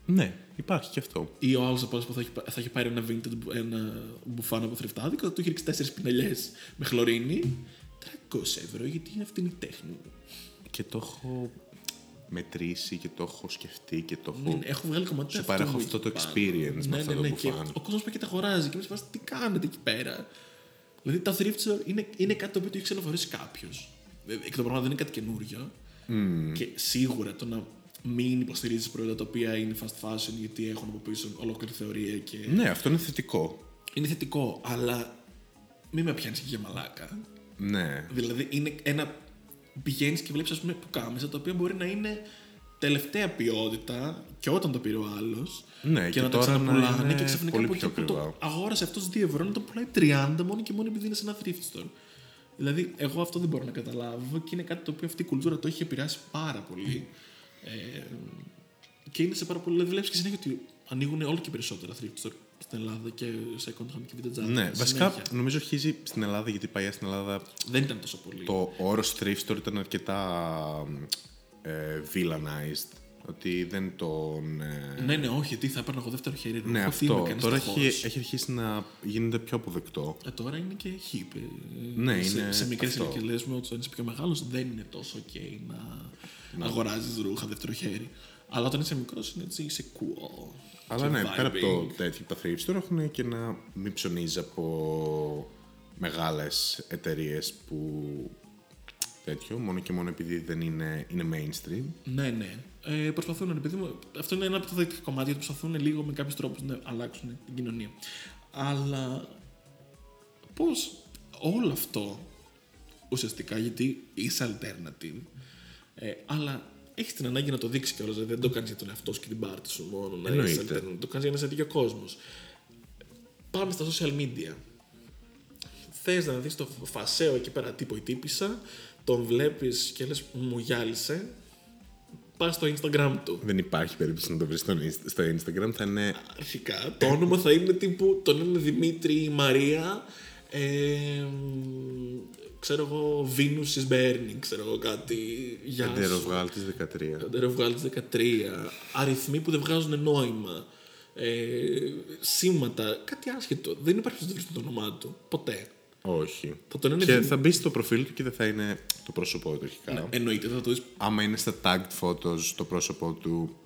Ναι, υπάρχει και αυτό. Ή ο άλλος από που θα έχει, θα έχει πάρει ένα vintage ένα μπουφάν από θρεφτάδικο, θα του έχει ρίξει τέσσερις πινελιές με χλωρίνη. 300 ευρώ, γιατί είναι αυτή η τέχνη. Και το έχω μετρήσει και το έχω σκεφτεί και το έχω. Ναι, ναι, έχω βγάλει κομμάτια. Σου παρέχω αυτό το experience με αυτό το και μπουφάν. ο κόσμος πάει και τα αγοράζει και εμείς φάση τι κάνετε εκεί πέρα; Δηλαδή τα thrift store είναι, είναι κάτι το οποίο το έχει ξαναφορήσει κάποιος. Εκ των πραγμάτων δεν είναι κάτι καινούριο. Και σίγουρα το να μην υποστηρίζεις προϊόντα τα οποία είναι fast fashion γιατί έχουν από πίσω ολόκληρη θεωρία και. Ναι, αυτό είναι θετικό. Είναι θετικό, αλλά μην με πιάνεις και για μαλάκα. Ναι. Δηλαδή είναι ένα. Πηγαίνεις και βλέπεις, ας πούμε, πουκάμισα τα οποία μπορεί να είναι τελευταία ποιότητα και όταν το πήρε ο άλλος. Ναι, και, και να τα τώρα να ξαναπουλάνε είναι και ξαφνικά πολύ από πιο εκεί που το ακριβά. αγόρασε αυτός 2 ευρώ να το πουλάει 30 μόνο και μόνο επειδή είναι σε ένα thrift store. Δηλαδή, εγώ αυτό δεν μπορώ να καταλάβω και είναι κάτι το οποίο αυτή η κουλτούρα το έχει επηρεάσει πάρα πολύ. Ε, και είναι σε πάρα πολύ. Δηλαδή, βλέπεις και συνέχεια ότι ανοίγουν όλο και περισσότερα thrift store στην Ελλάδα και second hand και vintage art. Ναι, βασικά Συνέχεια. νομίζω αρχίζει στην Ελλάδα, γιατί παλιά στην Ελλάδα Δεν ήταν τόσο πολύ. το όρος thrift store ήταν αρκετά ε, villainized. Ότι δεν τον. ε, Ναι, ναι, όχι, τι θα έπαιρνα εγώ δεύτερο χέρι. ρε. ναι, Εγώ τι είμαι, αυτό. κανείς Τώρα φτωχός. έχει, έχει αρχίσει να γίνεται πιο αποδεκτό. Ε, τώρα είναι και hip. ε, Ναι, σε, είναι σε μικρές αυτό. ηλικίες λες με ότι όταν είσαι πιο μεγάλος δεν είναι τόσο ok να, να αγοράζεις ρούχα δεύτερο χέρι. Αλλά όταν είσαι μικρός είναι έτσι, είσαι cool. Αλλά και ναι, πέρα από το vibing. τέτοιο, τα thrift store έχουν και να μην ψωνίζει από μεγάλες εταιρείες που τέτοιο, μόνο και μόνο επειδή δεν είναι, είναι mainstream. Ναι, ναι. Ε, προσπαθούν, ρε παιδί μου, αυτό είναι ένα από τα θετικά κομμάτια, ότι προσπαθούν λίγο με κάποιους τρόπους να αλλάξουν την κοινωνία. Αλλά πώς όλο αυτό ουσιαστικά, γιατί είσαι alternative, ε, αλλά έχει την ανάγκη να το δείξει κιόλας. Δηλαδή δεν το κάνεις για τον εαυτό σου και την πάρτι σου μόνο. Να είσαι Εννοείται. alternative. Το κάνεις για να σε δει και ο κόσμος. Πάμε στα social media. Θες να δεις το φασαίο εκεί πέρα τύπο η τύπησα, τον βλέπεις και λες μου γυάλισε. Πας στο Instagram του. Δεν υπάρχει περίπτωση να το βρεις στο, Inst- στο Instagram, θα είναι Αρχικά το όνομα θα είναι τύπου. Το είναι Δημήτρη ή Μαρία. Ε, ξέρω εγώ, Venus is burning, ξέρω εγώ κάτι. Γεια σου. εντεροβγάλτης 13. Αντεροβγάλτης 13. Αριθμοί που δεν βγάζουν νόημα. Ε, σήματα. Κάτι άσχετο. Δεν υπάρχει να το βρει το όνομά του. Ποτέ. Όχι. Θα τον είναι Και Δημ- θα μπει στο προφίλ του και δεν θα είναι το πρόσωπό του αρχικά. Ναι, εννοείται, θα το δεις. Άμα είναι στα tagged photos το πρόσωπό του,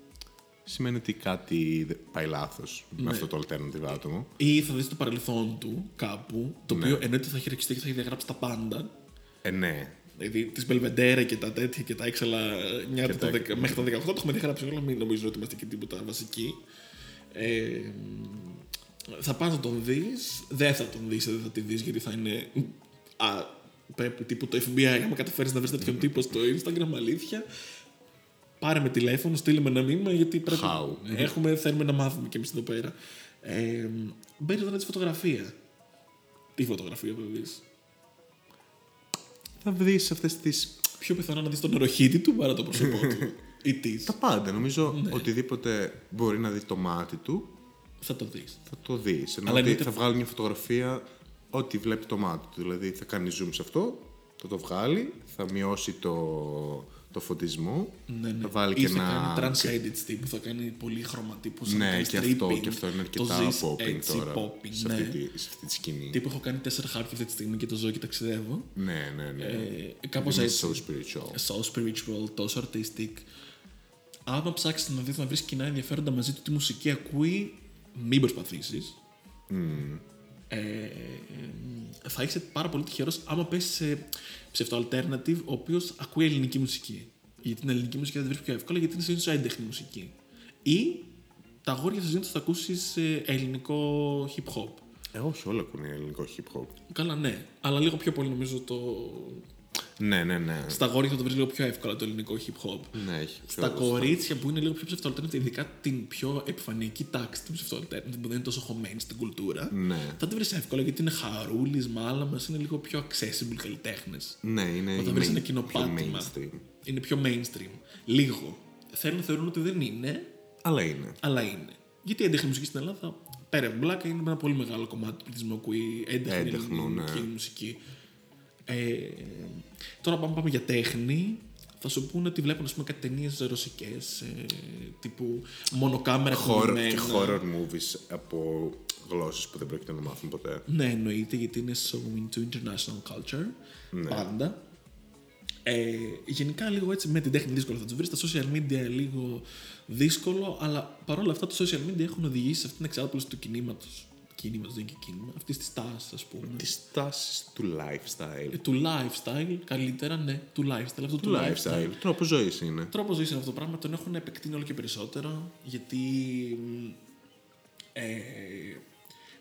σημαίνει ότι κάτι δε- πάει λάθος Ναι. με αυτό το alternative άτομο. Ή θα δεις το παρελθόν του κάπου. Το Ναι. οποίο εννοείται θα έχει ρεξιστεί και θα έχει διαγράψει τα πάντα. Ε, ναι. Δηλαδή της Μπελβεντέρα και τα τέτοια και τα έξαλα νιάτα Και το τα- δεκα- μέχρι το 18 το έχουμε διαγράψει όλα. Μην νομίζω ότι είμαστε και τίποτα βασικοί. Ε, θα πας να τον δεις, δεν θα τον δεις, δεν θα τη δεις γιατί θα είναι. Α, πρέπει τύπου το FBI, άμα καταφέρεις να βρεις τέτοιον τύπο στο Instagram, αλήθεια. Πάρε με τηλέφωνο, στείλε με ένα μήνυμα γιατί πρέπει. How? Έχουμε, θέλουμε να μάθουμε κι εμείς εδώ πέρα. Ε, Μπαίνει τώρα τη φωτογραφία. Τι φωτογραφία θα δεις. Θα βρεις αυτές τις. Πιο πιθανό να δεις τον οροχήτη του παρά το πρόσωπό του. Ή της. Τα πάντα. Νομίζω Ναι. οτιδήποτε μπορεί να δει το μάτι του, Θα το δεις. θα το δεις. Ενώ Αλλά ότι εννοείται- θα βγάλει μια φωτογραφία ό,τι βλέπει το μάτι του. Δηλαδή θα κάνει zoom σε αυτό, θα το βγάλει, θα μειώσει το, το φωτισμό, Ναι, ναι. θα βάλει Ή και θα ένα. κάνει trans-edit τύπου, θα κάνει πολύ χρωματίπου. Ναι, και αυτό, και αυτό είναι αρκετά popping τώρα. Popping, σε, ναι. αυτή τη, σε αυτή τη σκηνή. Τύπου έχω κάνει τέσσερα χάρτια αυτή τη στιγμή και το ζω και ταξιδεύω. Ναι, ναι, ναι. Ε, κάπως Είναι έτσι. so spiritual. So spiritual, τόσο artistic. Άμα ψάξεις να δεις να βρεις κοινά ενδιαφέροντα μαζί του τι μουσική ακούει, μην προσπαθήσεις. Ε, θα είσαι πάρα πολύ τυχερός άμα πέσεις σε ψευτο-alternative ο οποίος ακούει ελληνική μουσική. Γιατί την ελληνική μουσική θα τη βρει πιο εύκολα γιατί είναι συνήθω έντεχνη μουσική. Ή τα αγόρια συνήθω θα ακούσεις ελληνικό hip hop. Ε, όχι, όλα ακούνε ελληνικό hip hop. Καλά, ναι. Αλλά λίγο πιο πολύ νομίζω το. Ναι, ναι, ναι. Στα αγόρια θα το βρεις λίγο πιο εύκολα το ελληνικό hip hop. Ναι, έχει πιο Στα κορίτσια που είναι λίγο πιο ψευτο-alternative, ειδικά την πιο επιφανειακή τάξη του ψευτο-alternative που δεν είναι τόσο χωμένη στην κουλτούρα, Ναι. θα τη βρεις εύκολα γιατί είναι χαρούλης, μάλαμα, είναι λίγο πιο accessible καλλιτέχνες. Ναι, είναι Όταν η βρεις main- ένα πιο κοινοπάτημα. mainstream. Είναι πιο mainstream. Λίγο. Θέλουν να θεωρούν ότι δεν είναι, Αλλά είναι. αλλά είναι. Γιατί η έντεχνη μουσική στην Ελλάδα, πέρα από την πλάκα, είναι ένα πολύ μεγάλο κομμάτι του πληθυσμού που ακούει έντεχνη Έντεχνο, ελληνική ναι. μουσική. Ε, τώρα πάμε, πάμε για τέχνη. θα σου πούνε ότι βλέπουν ας πούμε, κάτι ταινίες ρωσικές, ε, τύπου μονοκάμερα Horror, κομμένα. και horror movies από γλώσσες που δεν πρόκειται να μάθουν ποτέ. Ναι, εννοείται γιατί είναι so into international culture. Ναι. Πάντα. Ε, γενικά λίγο έτσι με την τέχνη δύσκολο θα τους βρεις. Στα social media λίγο δύσκολο, αλλά παρόλα αυτά τα social media έχουν οδηγήσει σε αυτήν την εξάπλωση του κινήματος. Κινήματο δεν είναι και κίνημα. Αυτής της τάσης, ας πούμε. Τις τάσεις του lifestyle. Ε, του lifestyle, καλύτερα, ναι, του lifestyle. Αυτό Του του lifestyle. Τρόπο ζωής είναι. τρόπο ζωής είναι αυτό το πράγμα, τον έχουν επεκτείνει όλο και περισσότερο, γιατί μ, ε,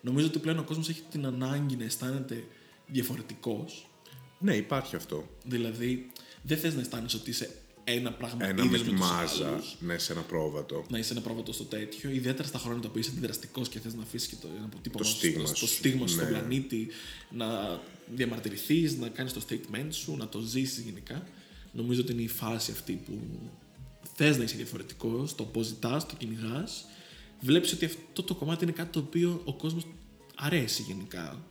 νομίζω ότι πλέον ο κόσμος έχει την ανάγκη να αισθάνεται διαφορετικός, Ναι, υπάρχει αυτό. δηλαδή δεν θες να αισθάνεσαι ότι είσαι ένα πράγμα Ένα με ίδιος τη τους μάζα, άλλους, ναι, σε ένα πρόβατο. να είσαι ένα πρόβατο στο τέτοιο, ιδιαίτερα στα χρόνια τα οποία είσαι αντιδραστικός και θες να αφήσεις και το ένα αποτύπωμα Το σου, στίγμα στο, στο σου. στίγμα σου στον Ναι. πλανήτη, να διαμαρτυρηθείς, να κάνεις το statement σου, να το ζήσεις γενικά. Νομίζω ότι είναι η φάση αυτή που θες να είσαι διαφορετικός, το αποζητάς, το κυνηγάς. Βλέπεις ότι αυτό το κομμάτι είναι κάτι το οποίο ο κόσμος αρέσει γενικά.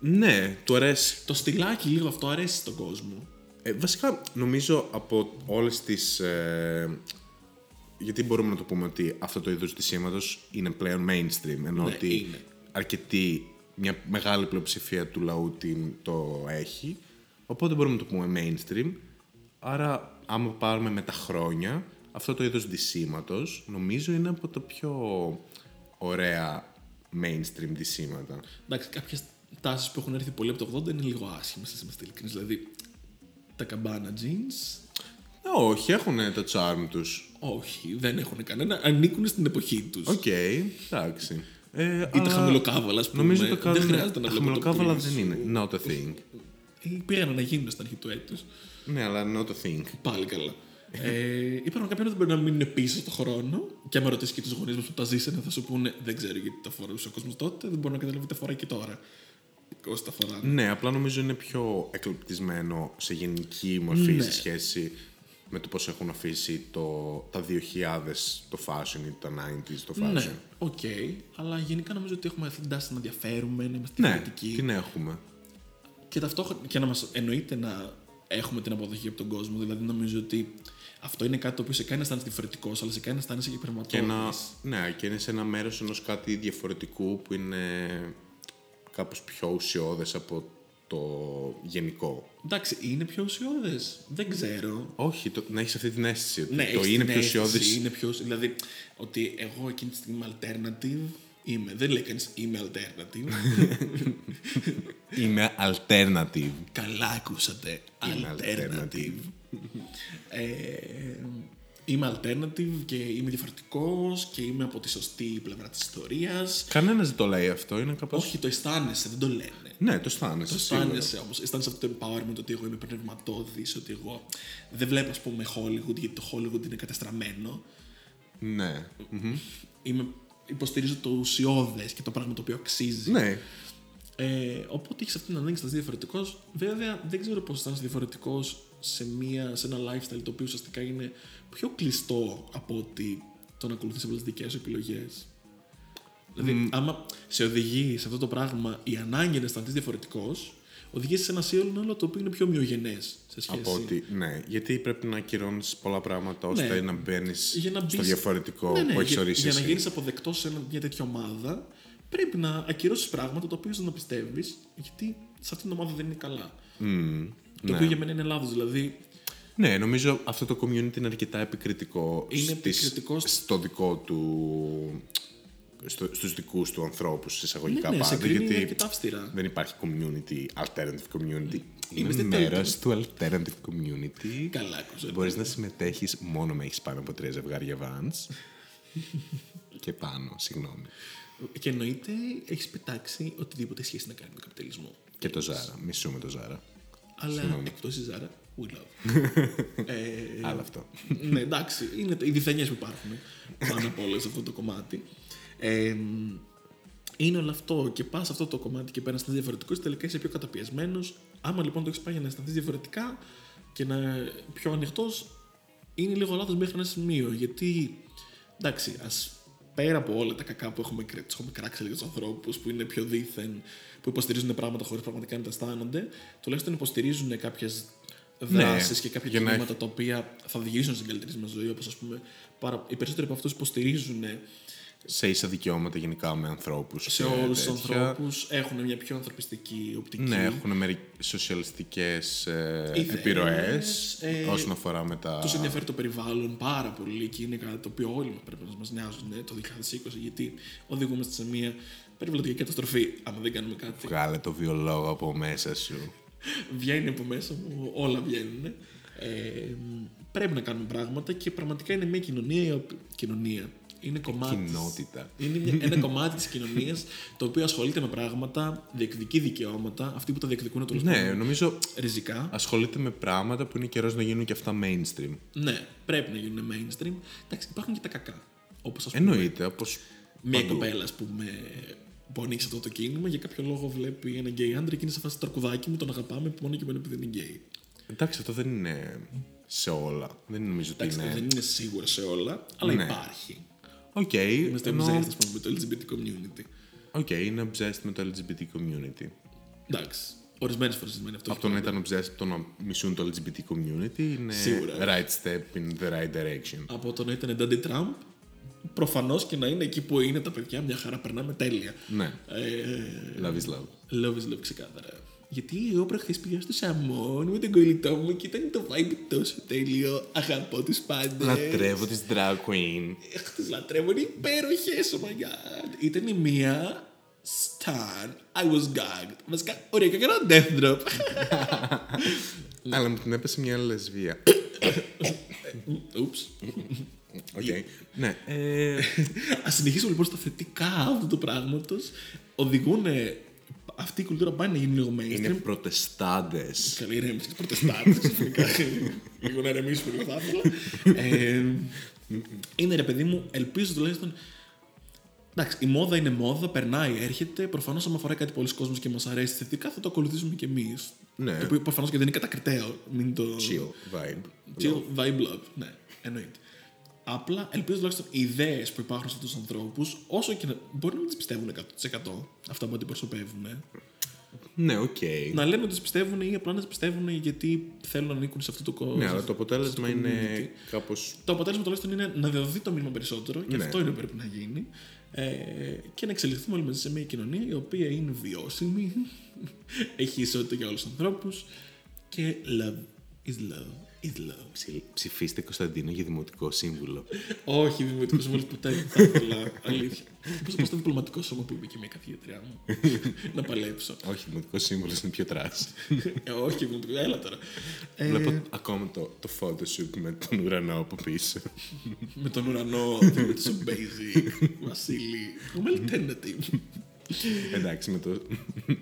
Ναι, του αρέσει. Το στυλάκι λίγο αυτό αρέσει στον κόσμο. Ε, βασικά, νομίζω από όλες τις... Ε, γιατί μπορούμε να το πούμε ότι αυτό το είδος σήματος είναι πλέον mainstream, ενώ Ναι, ότι είναι. αρκετή, μια μεγάλη πλειοψηφία του λαού την, το έχει, οπότε μπορούμε να το πούμε mainstream. Άρα, άμα πάρουμε με τα χρόνια, αυτό το είδος ντυσίματος νομίζω είναι από τα πιο ωραία mainstream ντυσίματα. Εντάξει, κάποιες τάσεις που έχουν έρθει πολύ από το 80 είναι λίγο άσχημες, να είμαστε ειλικρινείς. Δηλαδή, τα καμπάνα jeans, Ε, όχι, έχουν το charm τους. όχι, δεν έχουν κανένα. Ανήκουν στην εποχή τους. Οκ, εντάξει. Ε, Είτε αλλά χαμηλοκάβαλα, ας πούμε. Νομίζω το κάνουν. Δεν χρειάζεται να βλέπω το Χαμηλοκάβαλα πλήρες. δεν είναι. Not a thing. Ε, Πήγαν να γίνουν στην αρχή του έτους. ναι, αλλά not a thing. Πάλι καλά. ε, υπάρχουν κάποιοι που μπορεί να μείνουν πίσω στον χρόνο και άμα ρωτήσει και τους γονείς μας που τα ζήσανε θα σου πούνε Δεν ξέρω γιατί τα φορούσε ο κόσμος τότε, δεν μπορώ να καταλάβει τι τα φοράει και τώρα. Όσοι τα φοράνε. Ναι, απλά νομίζω είναι πιο εκλεπτισμένο σε γενική μορφή Ναι. σε σχέση με το πώς έχουν αφήσει το, τα 2000 το fashion ή τα 90s το fashion. Ναι, οκ. αλλά γενικά νομίζω ότι έχουμε αυτή την τάση να διαφέρουμε, να είμαστε Ναι, διαφορετικοί. την έχουμε. Και ταυτόχρονα και να μας εννοείται να έχουμε την αποδοχή από τον κόσμο. Δηλαδή, νομίζω ότι αυτό είναι κάτι το οποίο σε κάνει να αισθάνεσαι διαφορετικός, αλλά σε κάνει να αισθάνεσαι και Και πραγματικό. να, ναι, και είναι σε ένα μέρος ενός κάτι διαφορετικού που είναι κάπως πιο ουσιώδες από το γενικό. Εντάξει, είναι πιο ουσιώδες. Δεν ξέρω. Όχι, το, να έχεις αυτή την αίσθηση ότι Ναι, το έχεις είναι την πιο αίσθηση, ουσιώδες Είναι πιο, δηλαδή, ότι εγώ εκείνη τη στιγμή είμαι alternative. Είμαι. Δεν λέει κανείς είμαι alternative. Είμαι alternative. Καλά ακούσατε. Είμαι Alternative. ε, είμαι alternative και είμαι διαφορετικός και είμαι από τη σωστή πλευρά της ιστορίας. Κανένας δεν το λέει αυτό, είναι κάπω. Όχι, το αισθάνεσαι, δεν το λένε. Ναι, το αισθάνεσαι. Το σίγουρα. αισθάνεσαι όμως. Αισθάνεσαι αυτό το empowerment ότι εγώ είμαι πνευματώδης, ότι εγώ δεν βλέπω, ας πούμε, Hollywood γιατί το Hollywood είναι κατεστραμμένο. Ναι. Μμμ. Είμαι, υποστηρίζω το ουσιώδες και το πράγμα το οποίο αξίζει. Ναι. Ε, οπότε έχεις αυτή την ανάγκη να είσαι διαφορετικός. Βέβαια, δεν ξέρω πώς θα είσαι διαφορετικός σε, μια, σε ένα lifestyle το οποίο ουσιαστικά είναι πιο κλειστό από ότι το να ακολουθείς όλε τις δικές σου επιλογές. Δηλαδή, άμα σε οδηγεί σε αυτό το πράγμα η ανάγκη να αισθανθείς διαφορετικός, οδηγείς σε ένα σύνολο το οποίο είναι πιο ομοιογενές σε σχέση. Από ότι, ναι, γιατί πρέπει να ακυρώνεις πολλά πράγματα ώστε Ναι. να μπαίνεις Για να στο μπεις- διαφορετικό Ναι, ναι, που έχεις για, ορίσει για να εσύ. γίνεις αποδεκτός σε ένα- μια τέτοια ομάδα, πρέπει να ακυρώσεις πράγματα τα οποία δεν τα πιστεύεις, γιατί σε αυτήν την ομάδα δεν είναι καλά. Μμμ. Το οποίο για μένα είναι λάθος. Δηλαδή, Ναι, νομίζω αυτό το community είναι αρκετά επικριτικό, Είναι στις- επικριτικό στο δικό του στο, στους δικούς του ανθρώπους ναι, εισαγωγικά ναι, σε πάντα κρίνει γιατί αρκετά αυστηρά. δεν υπάρχει community, alternative community Είμαι Είμαστε μέρος του alternative community Καλά, άκουσα. Μπορείς να συμμετέχεις μόνο με έχεις πάνω από τρία ζευγάρια vans και πάνω, συγγνώμη. Και εννοείται έχεις πετάξει οτιδήποτε σχέση να κάνει με τον καπιταλισμό. Και το Ζάρα, μισούμε το Ζάρα. Αλλά εκτός η Ζάρα, we love. ε, Άλλο αυτό. ναι, εντάξει, είναι οι διθενιές που υπάρχουν πάνω από όλα σε αυτό το κομμάτι. Ε, είναι όλο αυτό και πας σε αυτό το κομμάτι και πέρας να αισθανθεί διαφορετικό, τελικά είσαι πιο καταπιεσμένος. Άμα λοιπόν το έχεις πάει για να αισθανθείς διαφορετικά και να πιο ανοιχτός, είναι λίγο λάθος μέχρι ένα σημείο. Γιατί εντάξει, ας πέρα από όλα τα κακά που έχουμε, κρ- τους έχουμε κράξει λίγο του ανθρώπους που είναι πιο δίθεν, που υποστηρίζουν πράγματα χωρίς πραγματικά να τα αισθάνονται, τουλάχιστον υποστηρίζουν κάποιες δράσεις και κάποια για να κινήματα τα οποία θα οδηγήσουν στην καλύτερη μας ζωή. Όπως ας πούμε, πάρα, οι περισσότεροι από αυτούς υποστηρίζουν Σε ίσα δικαιώματα γενικά με ανθρώπους. σε και όλους τους τέτοια. ανθρώπους, έχουν μια πιο ανθρωπιστική οπτική. Ναι, έχουν μερι... σοσιαλιστικές ε, Ιδέες, επιρροές ε, όσον αφορά με τα... Τους ενδιαφέρει το περιβάλλον πάρα πολύ και είναι κάτι το οποίο όλοι μας πρέπει να μας νοιάζουν ε, το 2020 γιατί οδηγούμαστε σε μια περιβαλλοντική καταστροφή. Αν δεν κάνουμε κάτι, Βγάλε το βιολόγο από μέσα σου. Βγαίνει από μέσα μου, όλα βγαίνουν. Ε, πρέπει να κάνουμε πράγματα και πραγματικά είναι μια κοινωνία. η οποία- Κοινωνία. Είναι κομμάτι. της- Κοινότητα. Είναι μια, ένα κομμάτι της κοινωνίας το οποίο ασχολείται με πράγματα, διεκδικεί δικαιώματα, αυτοί που τα διεκδικούν τέλο Ναι, νομίζω ριζικά. ασχολείται με πράγματα που είναι καιρός να γίνουν και αυτά mainstream. Ναι, πρέπει να γίνουν mainstream. Εντάξει, υπάρχουν και τα κακά. Όπως ας πούμε Εννοείται, όπως μια παντού. κοπέλα ας πούμε, που ανοίξει αυτό το κίνημα για κάποιο λόγο βλέπει ένα γκέι άντρα και είναι σε φάση αρκουδάκι μου, τον αγαπάμε μόνο και μόνο επειδή είναι γκέι. Εντάξει, αυτό δεν είναι σε όλα. Δεν νομίζω ότι Εντάξει, είναι... δεν είναι σίγουρα σε όλα, αλλά Ναι. υπάρχει. Οκ, Είμαστε ενώ- obsessed, ας πούμε, με το LGBT community. Οκ, είναι obsessed με το LGBT community. Εντάξει. Ορισμένες φορές σημαίνει αυτό. Από το να ήταν obsessed με το να μισούν το LGBT community είναι Σίγουρα. right step in the right direction. Από το να ήταν Daddy Trump, προφανώς και να είναι εκεί που είναι τα παιδιά, μια χαρά περνάμε τέλεια. Ναι, Ε, love is love. Love is love ξεκάθαρα. Γιατί εγώ προχθές πήγα στο Σαμόν με τον κολλητό μου και ήταν το vibe τόσο τέλειο. Αγαπώ τους πάντες. Λατρεύω τις drag queen. Εχ, τις λατρεύω, είναι υπέροχες, oh my god. Ήταν η μία stan, I was gagged. Βασικά, ωραία, και έκανα death drop. Αλλά μου την έπεσε μια λεσβία. Oops. Οκ. Ναι. ε, Ας συνεχίσουμε λοιπόν στα θετικά αυτού του πράγματος. Οδηγούν αυτή η κουλτούρα πάει να γίνει λίγο mainstream. είναι προτεστάντες. Καλή ηρέμηση και προτεστάτες. ξαφνικά. λίγο να ηρεμήσουμε λίγο θα ήθελα. Ε, είναι ρε παιδί μου, ελπίζω τουλάχιστον. Εντάξει, η μόδα είναι μόδα, περνάει, έρχεται. Προφανώς, άμα αφορά κάτι πολλοί κόσμος και μας αρέσει θετικά, θα το ακολουθήσουμε κι εμείς. Ναι. Το οποίο προφανώς και δεν είναι κατακριτέο. Μην το. Chill vibe. Chill, vibe love. Ναι, εννοείται. Απλά ελπίζω τουλάχιστον οι ιδέες που υπάρχουν σε αυτούς τους ανθρώπους, όσο και να. μπορεί να μην τις πιστεύουν 100% αυτά που αντιπροσωπεύουν. Ναι, οκ. Να λένε ότι τις πιστεύουν ή απλά να τις πιστεύουν γιατί θέλουν να ανήκουν σε αυτό το κόσμο. Ναι, αλλά το αποτέλεσμα community. είναι κάπως... Το αποτέλεσμα τουλάχιστον είναι να διαδοθεί το μήνυμα περισσότερο και Ναι. αυτό είναι που πρέπει να γίνει. Ε, και να εξελιχθούμε όλοι μαζί σε μια κοινωνία η οποία είναι βιώσιμη, έχει ισότητα για όλους τους ανθρώπους και love is love is love. Ψη- Ψηφίστε Κωνσταντίνο για δημοτικό σύμβουλο. Όχι, δημοτικός σύμβουλος ποτέ δεν θα ήθελα. Αλήθεια. Πώ θα πω στο διπλωματικό σώμα που είπε και μια καθηγήτριά μου. να παλέψω. Όχι, δημοτικό σύμβουλος είναι πιο τρας. Ε, όχι, δημοτικό. Έλα τώρα. Ε, Βλέπω ακόμα το, το photoshoot με τον ουρανό από πίσω. με τον ουρανό, με το Basic, Βασίλη. Είμαι alternative. Εντάξει, με το,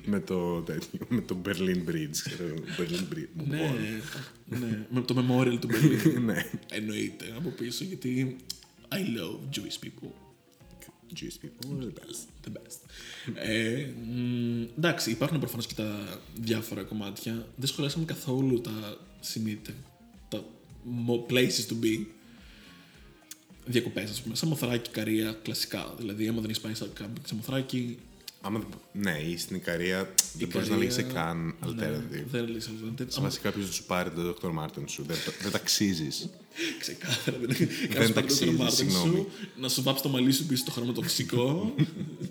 με το τέτοιο, με το Berlin Bridge. ξέρω, Berlin Bridge. ναι, ναι, με το memorial του Berlin. ναι. Εννοείται από πίσω γιατί I love Jewish people. Jewish people, the best. The best. Ε, μ, εντάξει, υπάρχουν προφανώς και τα διάφορα κομμάτια. Δεν σχολιάσαμε καθόλου τα σημεία, τα mo- places to be. Διακοπές, ας πούμε. Σαν Μοθράκη, Καρία, κλασικά. Δηλαδή, άμα δεν έχεις πάει σαν κάμπινγκ σε Μοθράκη. Άμα, δεν- ναι, ή στην Ικαρία δεν μπορείς να Ικαρία, λήξει καν ναι, alternative. δεν λύσει alternative. Σε Άμα- βάση κάποιος να σου πάρει το Dr. Martin σου. Δεν, το- δεν ταξίζεις. Ξεκάθαρα δεν Κάνεις ταξίζει, πάρει το Μάρτιν συγγνώμη. σου, να σου βάψει το μαλλί σου πίσω στο χρωματοφυσικό,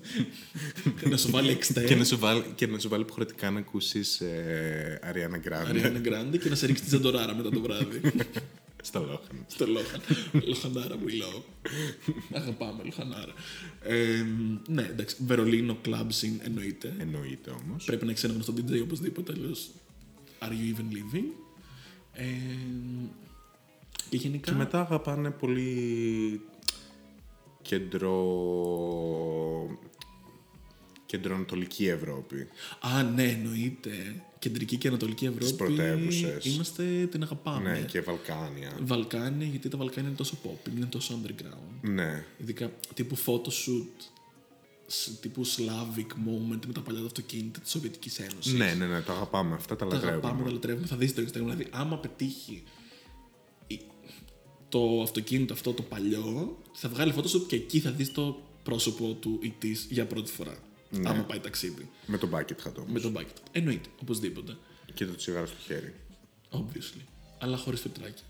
να σου βάλει και, εξτέ, να σου βάλει, και να σου βάλει υποχρεωτικά να ακούσεις ε, Ariana Grande Ariana Grande και να σε ρίξει τη ζαντοράρα μετά το βράδυ. Στα Λόχαν. στο Λόχαν. Λοχανάρα we love. Αγαπάμε Λοχανάρα. Ε, ναι, εντάξει, Βερολίνο club scene εννοείται. Εννοείται όμως. Πρέπει να έχει ένα γνωστό DJ οπωσδήποτε, αλλιώς are you even living; Ε, και γενικά. Και μετά αγαπάνε πολύ κεντρο... κεντροανατολική Ευρώπη. Α, ναι, εννοείται. Κεντρική και Ανατολική Ευρώπη. πρωτεύουσες. Είμαστε, την αγαπάμε. Ναι, και Βαλκάνια. Βαλκάνια, γιατί τα Βαλκάνια είναι τόσο pop, είναι τόσο underground. Ναι. Ειδικά τύπου photoshoot, σ- τύπου Slavic moment με τα παλιά αυτοκίνητα της Σοβιετικής Ένωσης. ναι, ναι, ναι, τα αγαπάμε αυτά, τα Τα αγαπάμε, λατρεύουμε. τα λατρεύουμε. Θα δεις το Instagram. Δηλαδή, άμα πετύχει η- το αυτοκίνητο αυτό το παλιό, θα βγάλει photoshoot και εκεί θα δεις το πρόσωπο του ή της για πρώτη φορά. Ναι. Άμα πάει ταξίδι. Με τον bucket hat όμως. Με τον bucket. Εννοείται, οπωσδήποτε. Και το τσιγάρο στο χέρι. Obviously. Αλλά χωρίς φετράκια.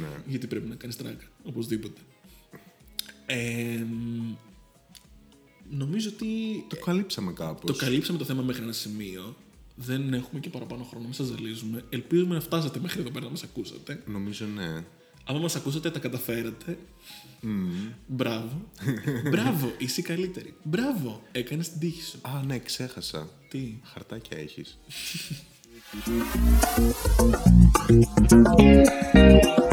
Ναι. Γιατί πρέπει να κάνεις τράκα. Οπωσδήποτε. Ε, νομίζω ότι Το καλύψαμε κάπως. το καλύψαμε το θέμα μέχρι ένα σημείο. Δεν έχουμε και παραπάνω χρόνο, μην σας ζαλίζουμε. Ελπίζουμε να φτάσατε μέχρι εδώ πέρα να μας ακούσατε. Νομίζω ναι. Άμα μας ακούσατε, τα καταφέρατε. Μπράβο. Μπράβο, είσαι η καλύτερη. Μπράβο, έκανες την τύχη σου. Α, ναι, ξέχασα. Τι; Χαρτάκια έχεις.